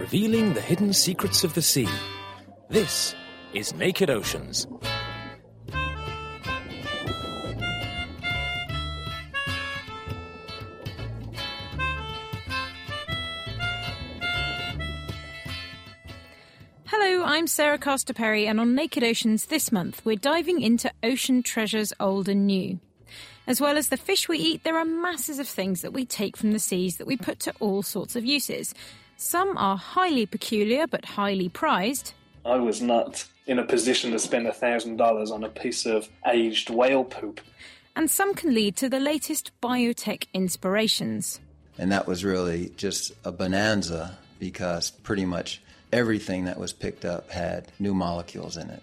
Revealing the hidden secrets of the sea. This is Naked Oceans. Hello, I'm Sarah Castor Perry, and on Naked Oceans this month, we're diving into ocean treasures old and new. As well as the fish we eat, there are masses of things that we take from the seas that we put to all sorts of uses. Some are highly peculiar but highly prized. I was not in a position to spend a thousand dollars on a piece of aged whale poop. And some can lead to the latest biotech inspirations. And that was really just a bonanza because pretty much everything that was picked up had new molecules in it.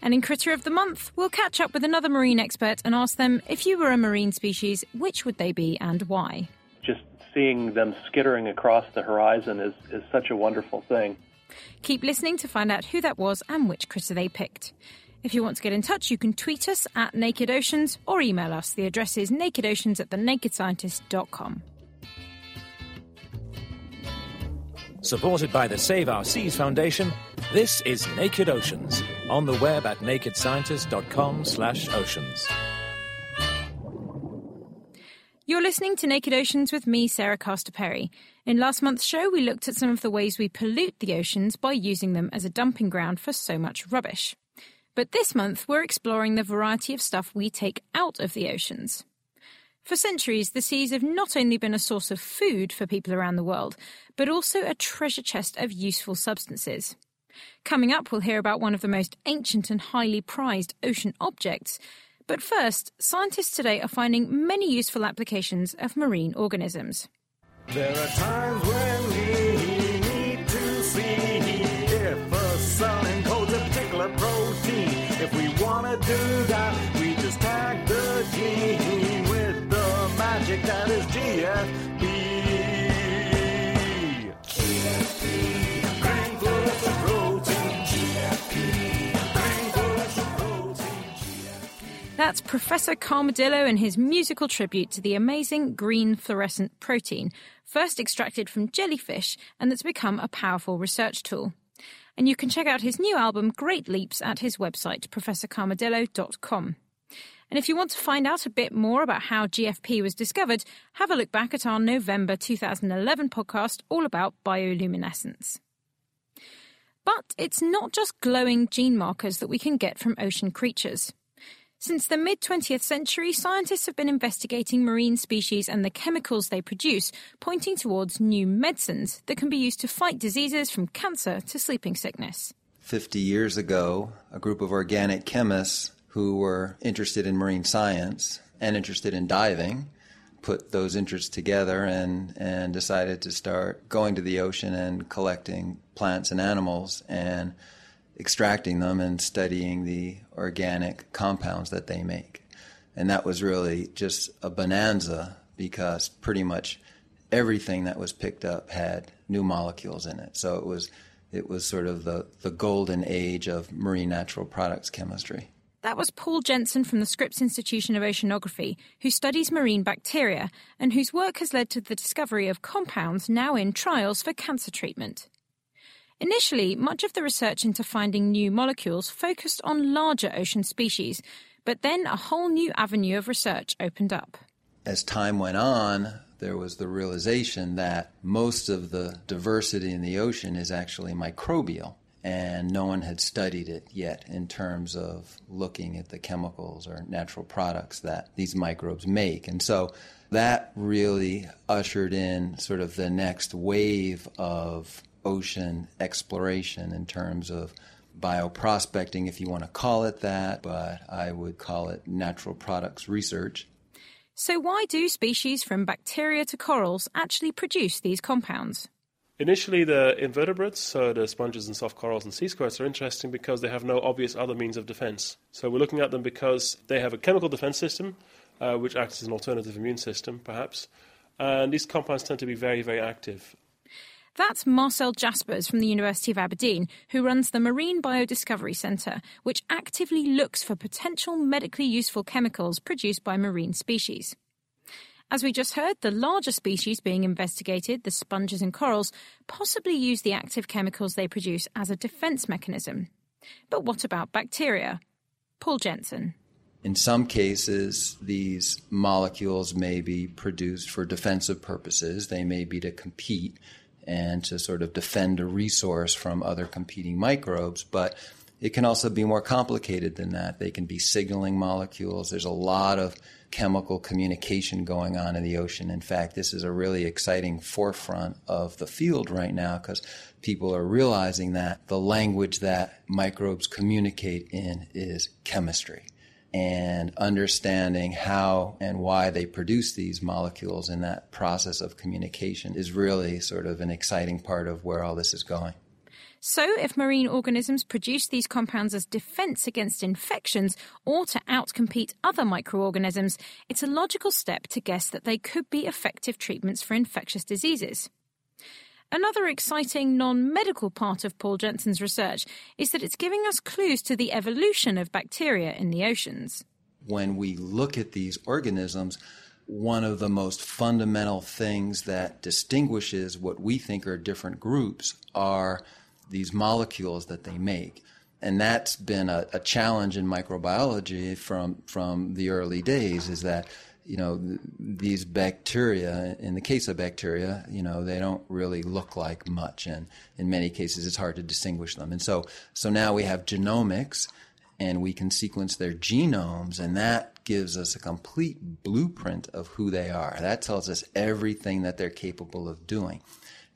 And in Critter of the Month, we'll catch up with another marine expert and ask them if you were a marine species, which would they be and why? Just seeing them skittering across the horizon is, is such a wonderful thing. Keep listening to find out who that was and which critter they picked. If you want to get in touch, you can tweet us at Naked Oceans or email us. The address is nakedoceans at thenakedscientist.com. Supported by the Save Our Seas Foundation, this is Naked Oceans on the web at nakedscientist.com/oceans. You're listening to Naked Oceans with me, Sarah Castor Perry. In last month's show, we looked at some of the ways we pollute the oceans by using them as a dumping ground for so much rubbish. But this month, we're exploring the variety of stuff we take out of the oceans. For centuries, the seas have not only been a source of food for people around the world, but also a treasure chest of useful substances. Coming up, we'll hear about one of the most ancient and highly prized ocean objects. But first, scientists today are finding many useful applications of marine organisms. There are times when That's Professor Carmadillo and his musical tribute to the amazing green fluorescent protein, first extracted from jellyfish and that's become a powerful research tool. And you can check out his new album, Great Leaps, at his website, professorcarmadillo.com. And if you want to find out a bit more about how GFP was discovered, have a look back at our November 2011 podcast all about bioluminescence. But it's not just glowing gene markers that we can get from ocean creatures. Since the mid 20th century, scientists have been investigating marine species and the chemicals they produce, pointing towards new medicines that can be used to fight diseases from cancer to sleeping sickness. 50 years ago, a group of organic chemists who were interested in marine science and interested in diving put those interests together and, and decided to start going to the ocean and collecting plants and animals and extracting them and studying the organic compounds that they make. And that was really just a bonanza because pretty much everything that was picked up had new molecules in it. So it was it was sort of the, the golden age of marine natural products chemistry. That was Paul Jensen from the Scripps Institution of Oceanography, who studies marine bacteria and whose work has led to the discovery of compounds now in trials for cancer treatment. Initially, much of the research into finding new molecules focused on larger ocean species, but then a whole new avenue of research opened up. As time went on, there was the realization that most of the diversity in the ocean is actually microbial, and no one had studied it yet in terms of looking at the chemicals or natural products that these microbes make. And so that really ushered in sort of the next wave of ocean exploration in terms of bioprospecting, if you want to call it that, but I would call it natural products research. So, why do species from bacteria to corals actually produce these compounds? Initially, the invertebrates, so the sponges and soft corals and sea squirts, are interesting because they have no obvious other means of defense. So we're looking at them because they have a chemical defense system, uh, which acts as an alternative immune system, perhaps. And these compounds tend to be very, very active. That's Marcel Jaspars from the University of Aberdeen, who runs the Marine Biodiscovery Centre, which actively looks for potential medically useful chemicals produced by marine species. As we just heard, the larger species being investigated, the sponges and corals, possibly use the active chemicals they produce as a defence mechanism. But what about bacteria? Paul Jensen. In some cases, these molecules may be produced for defensive purposes. They may be to compete and to sort of defend a resource from other competing microbes. But it can also be more complicated than that. They can be signaling molecules. There's a lot of chemical communication going on in the ocean. In fact, this is a really exciting forefront of the field right now because people are realizing that the language that microbes communicate in is chemistry and understanding how and why they produce these molecules in that process of communication is really sort of an exciting part of where all this is going. So, if marine organisms produce these compounds as defense against infections or to outcompete other microorganisms, it's a logical step to guess that they could be effective treatments for infectious diseases. Another exciting non medical part of Paul Jensen's research is that it's giving us clues to the evolution of bacteria in the oceans. When we look at these organisms, one of the most fundamental things that distinguishes what we think are different groups are these molecules that they make. And that's been a, a challenge in microbiology from, from the early days is that you know, these bacteria, in the case of bacteria, you know, they don't really look like much. And in many cases, it's hard to distinguish them. And so, so now we have genomics and we can sequence their genomes and that gives us a complete blueprint of who they are. That tells us everything that they're capable of doing.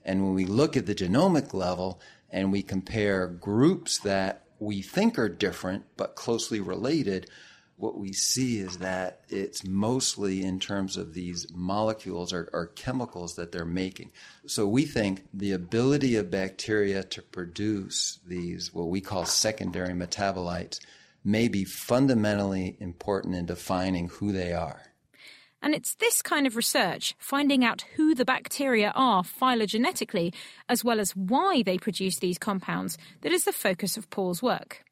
And when we look at the genomic level and we compare groups that we think are different but closely related, what we see is that it's mostly in terms of these molecules or, or, chemicals that they're making. So we think the ability of bacteria to produce these, what we call secondary metabolites, may be fundamentally important in defining who they are. And it's this kind of research, finding out who the bacteria are phylogenetically, as well as why they produce these compounds, that is the focus of Paul's work.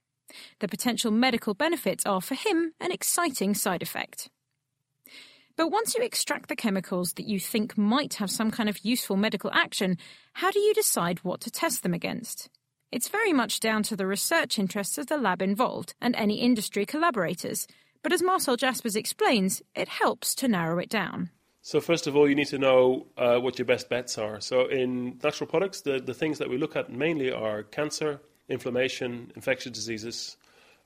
The potential medical benefits are, for him, an exciting side effect. But once you extract the chemicals that you think might have some kind of useful medical action, how do you decide what to test them against? It's very much down to the research interests of the lab involved and any industry collaborators. But as Marcel Jaspars explains, it helps to narrow it down. So, first of all, you need to know uh, what your best bets are. So, in natural products, the, the things that we look at mainly are cancer, inflammation, infectious diseases,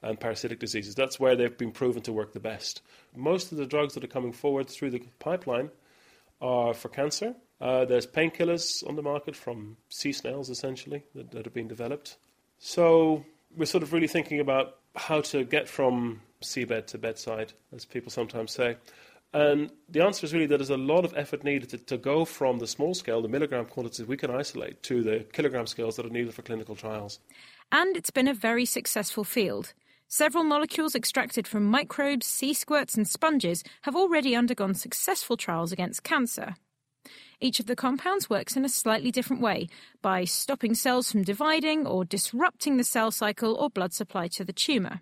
and parasitic diseases. That's where they've been proven to work the best. Most of the drugs that are coming forward through the pipeline are for cancer. Uh, there's painkillers on the market from sea snails, essentially, that, that have been developed. So we're sort of really thinking about how to get from seabed to bedside, as people sometimes say. And the answer is really that there's a lot of effort needed to, to, go from the small scale, the milligram quantities we can isolate, to the kilogram scales that are needed for clinical trials. And it's been a very successful field. Several molecules extracted from microbes, sea squirts, and sponges have already undergone successful trials against cancer. Each of the compounds works in a slightly different way by stopping cells from dividing or disrupting the cell cycle or blood supply to the tumour.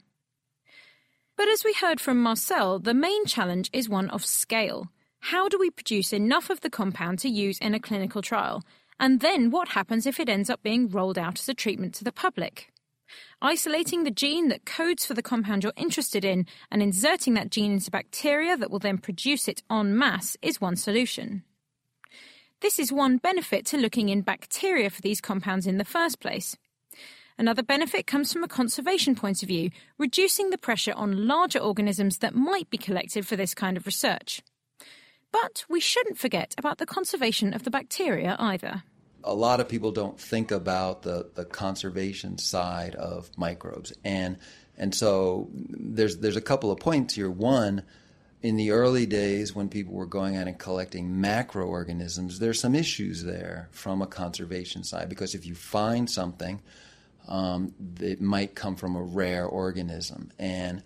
But as we heard from Marcel, the main challenge is one of scale. How do we produce enough of the compound to use in a clinical trial? And then what happens if it ends up being rolled out as a treatment to the public? Isolating the gene that codes for the compound you're interested in and inserting that gene into bacteria that will then produce it en masse is one solution. This is one benefit to looking in bacteria for these compounds in the first place. Another benefit comes from a conservation point of view, reducing the pressure on larger organisms that might be collected for this kind of research. But we shouldn't forget about the conservation of the bacteria either. A lot of people don't think about the, the conservation side of microbes. And and so there's there's a couple of points here. One, in the early days when people were going out and collecting macroorganisms, there's some issues there from a conservation side because if you find something, um, it might come from a rare organism. And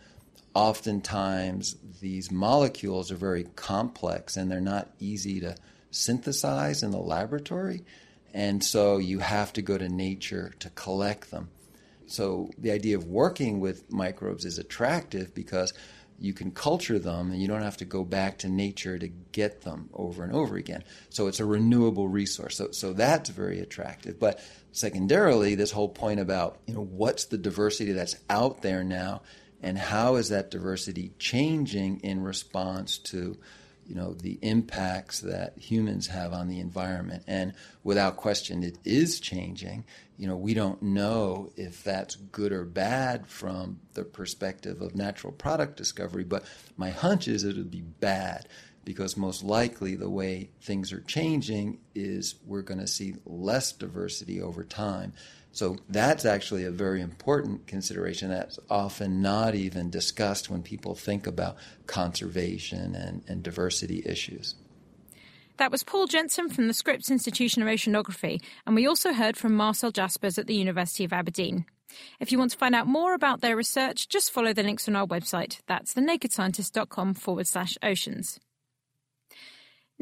oftentimes these molecules are very complex and they're not easy to synthesize in the laboratory. And so you have to go to nature to collect them. So the idea of working with microbes is attractive because you can culture them and you don't have to go back to nature to get them over and over again. So it's a renewable resource. So, so that's very attractive. But secondarily, this whole point about, you know, what's the diversity that's out there now and how is that diversity changing in response to you know the impacts that humans have on the environment? And without question it is changing. You know we don't know if that's good or bad from the perspective of natural product discovery but my hunch is it would be bad because most likely the way things are changing is we're going to see less diversity over time so that's actually a very important consideration that's often not even discussed when people think about conservation and, and diversity issues. That was Paul Jensen from the Scripps Institution of Oceanography, and we also heard from Marcel Jaspars at the University of Aberdeen. If you want to find out more about their research, just follow the links on our website. That's thenakedscientist.com forward slash oceans.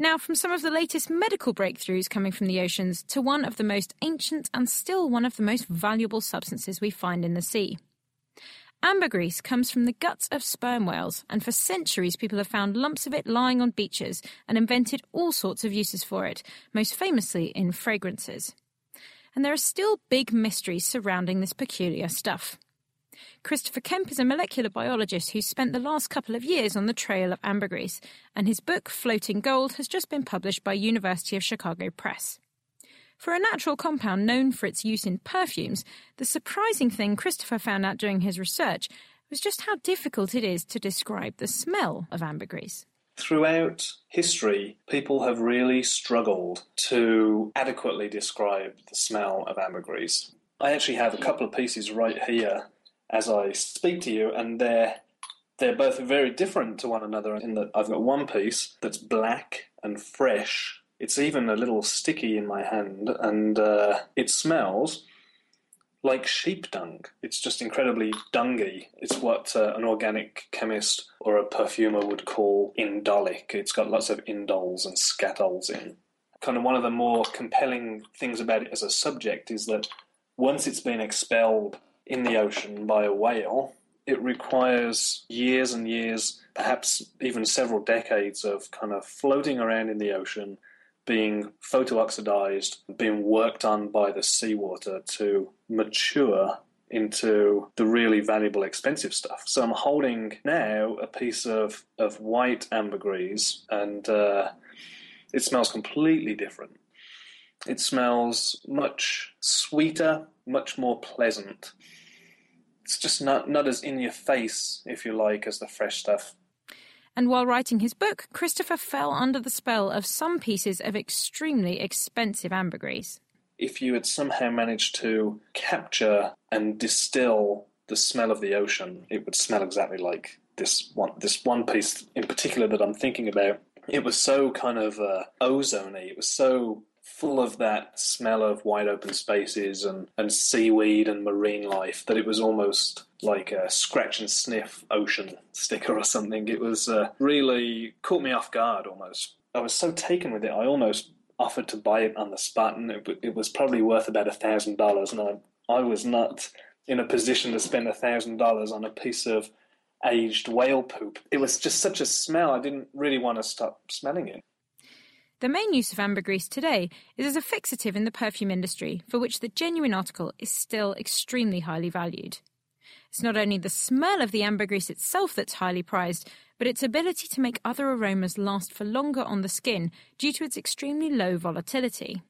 Now, from some of the latest medical breakthroughs coming from the oceans to one of the most ancient and still one of the most valuable substances we find in the sea. Ambergris comes from the guts of sperm whales, and for centuries people have found lumps of it lying on beaches and invented all sorts of uses for it, most famously in fragrances. And there are still big mysteries surrounding this peculiar stuff. Christopher Kemp is a molecular biologist who's spent the last couple of years on the trail of ambergris, and his book, Floating Gold, has just been published by University of Chicago Press. For a natural compound known for its use in perfumes, the surprising thing Christopher found out during his research was just how difficult it is to describe the smell of ambergris. Throughout history, people have really struggled to adequately describe the smell of ambergris. I actually have a couple of pieces right here as I speak to you, and they're they're both very different to one another in that I've got one piece that's black and fresh. It's even a little sticky in my hand, and uh, it smells like sheep dung. It's just incredibly dungy. It's what uh, an organic chemist or a perfumer would call indolic. It's got lots of indoles and skatoles in. Kind of one of the more compelling things about it as a subject is that once it's been expelled in the ocean by a whale, it requires years and years, perhaps even several decades of kind of floating around in the ocean, being photooxidized, being worked on by the seawater to mature into the really valuable, expensive stuff. So I'm holding now a piece of, of white ambergris, and uh, it smells completely different. It smells much sweeter, much more pleasant it's just not not as in your face, if you like, as the fresh stuff. And while writing his book, Christopher fell under the spell of some pieces of extremely expensive ambergris. If you had somehow managed to capture and distill the smell of the ocean, it would smell exactly like this one. This one piece in particular that I'm thinking about. It was so kind of uh, ozony. It was so full of that smell of wide open spaces and, and seaweed and marine life that it was almost like a scratch and sniff ocean sticker or something. It was uh, really caught me off guard almost. I was so taken with it, I almost offered to buy it on the spot, and it, it was probably worth about a thousand dollars. And I, I was not in a position to spend a thousand dollars on a piece of aged whale poop. It was just such a smell, I didn't really want to stop smelling it. The main use of ambergris today is as a fixative in the perfume industry, for which the genuine article is still extremely highly valued. It's not only the smell of the ambergris itself that's highly prized, but its ability to make other aromas last for longer on the skin due to its extremely low volatility.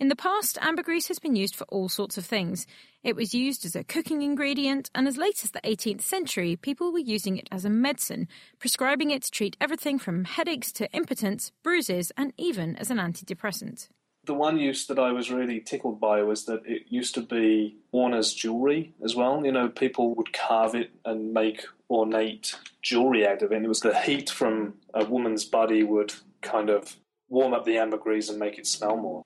In the past, ambergris has been used for all sorts of things. It was used as a cooking ingredient, and as late as the 18th century, people were using it as a medicine, prescribing it to treat everything from headaches to impotence, bruises, and even as an antidepressant. The one use that I was really tickled by was that it used to be worn as jewelry as well. You know, people would carve it and make ornate jewelry out of it. And it was the heat from a woman's body would kind of warm up the ambergris and make it smell more.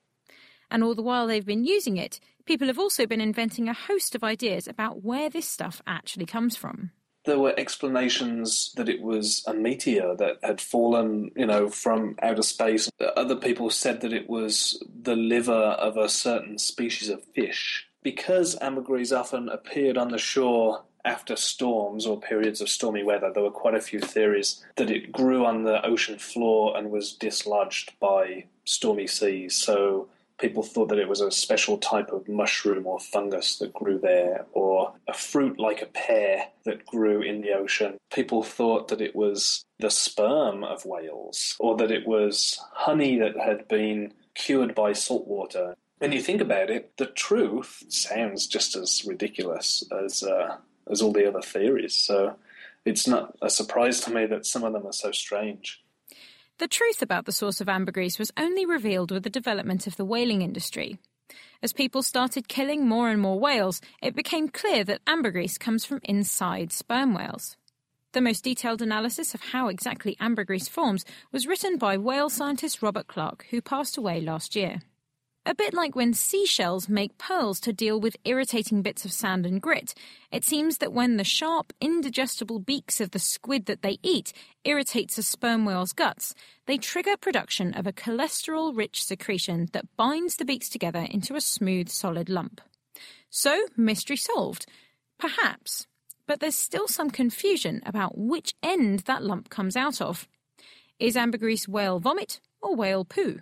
And all the while they've been using it, people have also been inventing a host of ideas about where this stuff actually comes from there were explanations that it was a meteor that had fallen, you know, from outer space. Other people said that it was the liver of a certain species of fish. Because ambergris often appeared on the shore after storms or periods of stormy weather, there were quite a few theories that it grew on the ocean floor and was dislodged by stormy seas. So people thought that it was a special type of mushroom or fungus that grew there, or a fruit like a pear that grew in the ocean. People thought that it was the sperm of whales, or that it was honey that had been cured by salt water. When you think about it, the truth sounds just as ridiculous as uh, as all the other theories. So it's not a surprise to me that some of them are so strange. The truth about the source of ambergris was only revealed with the development of the whaling industry. As people started killing more and more whales, it became clear that ambergris comes from inside sperm whales. The most detailed analysis of how exactly ambergris forms was written by whale scientist Robert Clarke, who passed away last year. A bit like when seashells make pearls to deal with irritating bits of sand and grit, it seems that when the sharp, indigestible beaks of the squid that they eat irritates a sperm whale's guts, they trigger production of a cholesterol rich secretion that binds the beaks together into a smooth, solid lump. So, mystery solved. Perhaps. But there's still some confusion about which end that lump comes out of. Is ambergris whale vomit or whale poo?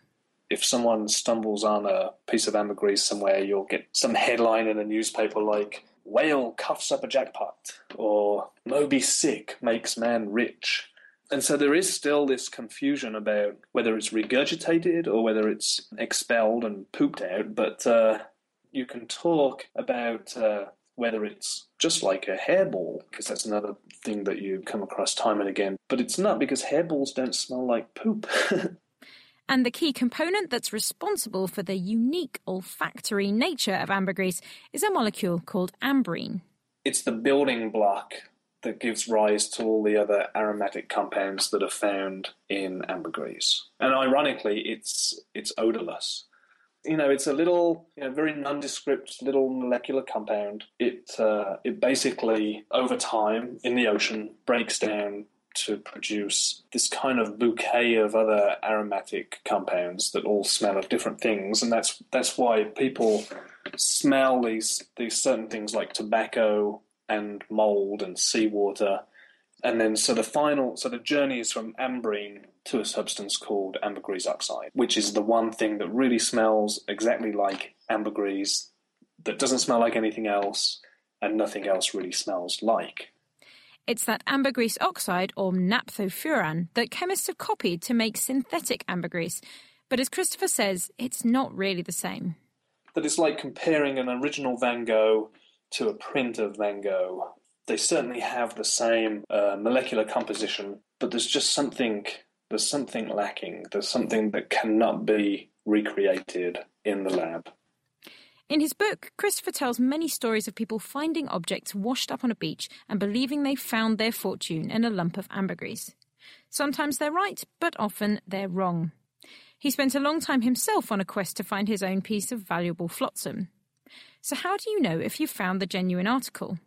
If someone stumbles on a piece of ambergris somewhere, you'll get some headline in a newspaper like "Whale cuffs up a jackpot" or "Moby sick makes man rich." And so there is still this confusion about whether it's regurgitated or whether it's expelled and pooped out. But uh, you can talk about uh, whether it's just like a hairball, because that's another thing that you come across time and again. But it's not because hairballs don't smell like poop. And the key component that's responsible for the unique olfactory nature of ambergris is a molecule called ambrein. It's the building block that gives rise to all the other aromatic compounds that are found in ambergris. And ironically, it's it's odorless. You know, it's a little, you know, very nondescript little molecular compound. It uh, it basically over time in the ocean breaks down to produce this kind of bouquet of other aromatic compounds that all smell of different things, and that's that's why people smell these these certain things like tobacco and mold and seawater, and then so the final so the journey is from ambrein to a substance called ambergris oxide, which is the one thing that really smells exactly like ambergris, that doesn't smell like anything else, and nothing else really smells like. It's that ambergris oxide, or naphthofuran, that chemists have copied to make synthetic ambergris. But as Christopher says, it's not really the same. That it's like comparing an original Van Gogh to a print of Van Gogh. They certainly have the same uh, molecular composition, but there's just something there's something lacking. There's something that cannot be recreated in the lab. In his book, Christopher tells many stories of people finding objects washed up on a beach and believing they found their fortune in a lump of ambergris. Sometimes they're right, but often they're wrong. He spent a long time himself on a quest to find his own piece of valuable flotsam. So, how do you know if you've found the genuine article?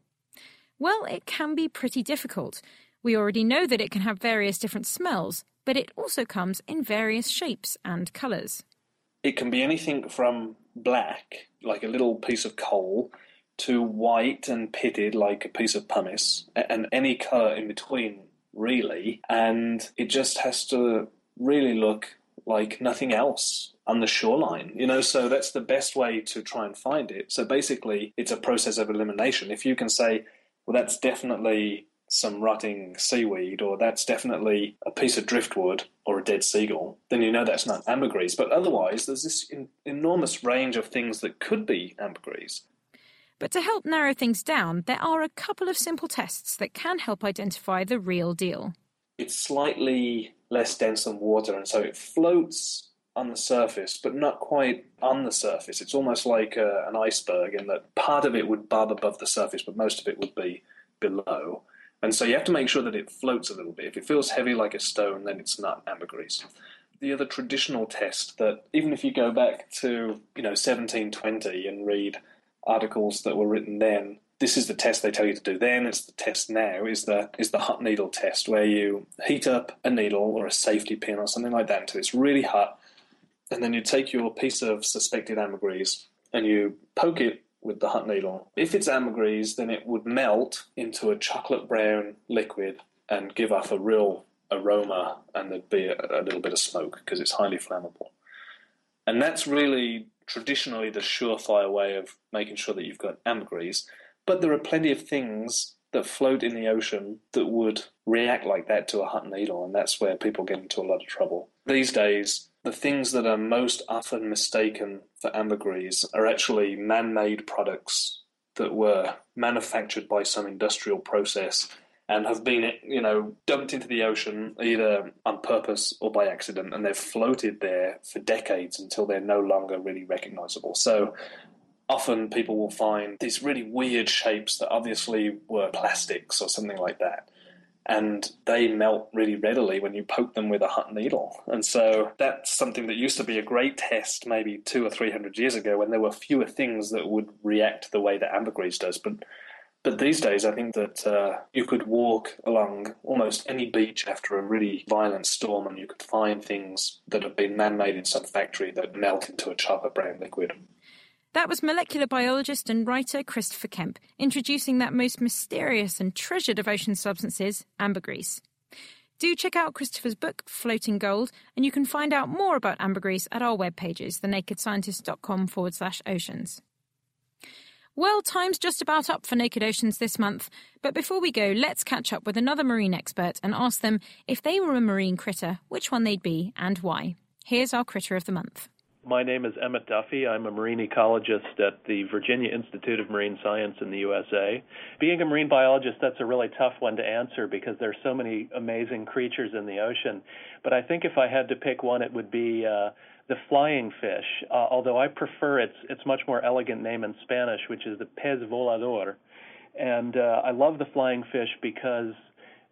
Well, it can be pretty difficult. We already know that it can have various different smells, but it also comes in various shapes and colours. It can be anything from black, like a little piece of coal, to white and pitted, like a piece of pumice, and any colour in between, really. And it just has to really look like nothing else on the shoreline, you know. So that's the best way to try and find it. So basically, it's a process of elimination. If you can say, well, that's definitely some rotting seaweed, or that's definitely a piece of driftwood or a dead seagull, then you know that's not ambergris. But otherwise, there's this in, enormous range of things that could be ambergris. But to help narrow things down, there are a couple of simple tests that can help identify the real deal. It's slightly less dense than water, and so it floats on the surface, but not quite on the surface. It's almost like uh, an iceberg, in that part of it would bob above the surface, but most of it would be below. And so you have to make sure that it floats a little bit. If it feels heavy like a stone, then it's not ambergris. The other traditional test that, even if you go back to you know 1720 and read articles that were written then, this is the test they tell you to do then. It's the test now. Is the is the hot needle test where you heat up a needle or a safety pin or something like that until it's really hot, and then you take your piece of suspected ambergris and you poke it with the hot needle. If it's ambergris, then it would melt into a chocolate brown liquid and give off a real aroma, and there'd be a, a little bit of smoke because it's highly flammable. And that's really traditionally the surefire way of making sure that you've got ambergris. But there are plenty of things that float in the ocean that would react like that to a hot needle, and that's where people get into a lot of trouble. These days, the things that are most often mistaken for ambergris are actually man made products that were manufactured by some industrial process and have been, you know, dumped into the ocean either on purpose or by accident, and they've floated there for decades until they're no longer really recognizable. So often people will find these really weird shapes that obviously were plastics or something like that and they melt really readily when you poke them with a hot needle. And so that's something that used to be a great test maybe two or three hundred years ago when there were fewer things that would react the way that ambergris does. But but these days, I think that uh, you could walk along almost any beach after a really violent storm and you could find things that have been man made in some factory that melt into a chocolate brown liquid. That was molecular biologist and writer Christopher Kemp introducing that most mysterious and treasured of ocean substances, ambergris. Do check out Christopher's book, Floating Gold, and you can find out more about ambergris at our web pages, thenakedscientist.com forward slash oceans. Well, time's just about up for Naked Oceans this month, but before we go, let's catch up with another marine expert and ask them if they were a marine critter, which one they'd be and why. Here's our critter of the month. My name is Emmett Duffy. I'm a marine ecologist at the Virginia Institute of Marine Science in the USA. Being a marine biologist, that's a really tough one to answer because there's so many amazing creatures in the ocean. But I think if I had to pick one, it would be uh, the flying fish. Uh, although I prefer its its much more elegant name in Spanish, which is the pez volador. And uh, I love the flying fish because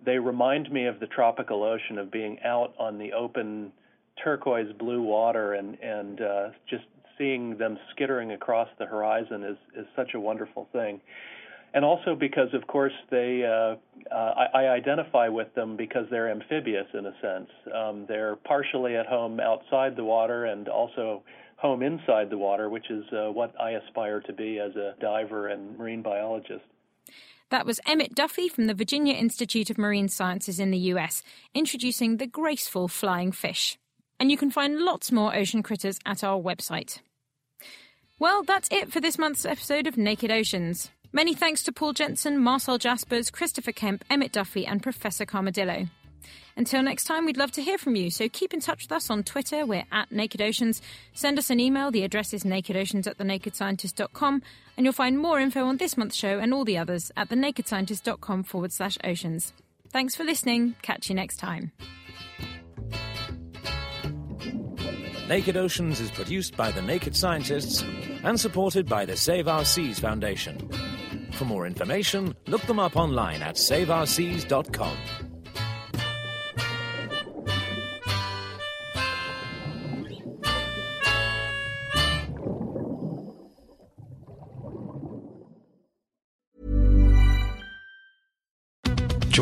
they remind me of the tropical ocean, of being out on the open turquoise blue water and and uh, just seeing them skittering across the horizon is is such a wonderful thing. And also because, of course, they uh, uh, I, I identify with them because they're amphibious in a sense. Um, they're partially at home outside the water and also home inside the water, which is uh, what I aspire to be as a diver and marine biologist. That was Emmett Duffy from the Virginia Institute of Marine Sciences in the US, introducing the graceful flying fish and you can find lots more ocean critters at our website. Well, that's it for this month's episode of Naked Oceans. Many thanks to Paul Jensen, Marcel Jaspars, Christopher Kemp, Emmett Duffy, and Professor Carmadillo. Until next time, we'd love to hear from you, so keep in touch with us on Twitter. We're at Naked Oceans. Send us an email. The address is nakedoceans at thenakedscientist.com. And you'll find more info on this month's show and all the others at thenakedscientist.com forward slash oceans. Thanks for listening. Catch you next time. Naked Oceans is produced by the Naked Scientists and supported by the Save Our Seas Foundation. For more information, look them up online at saveourseas.com.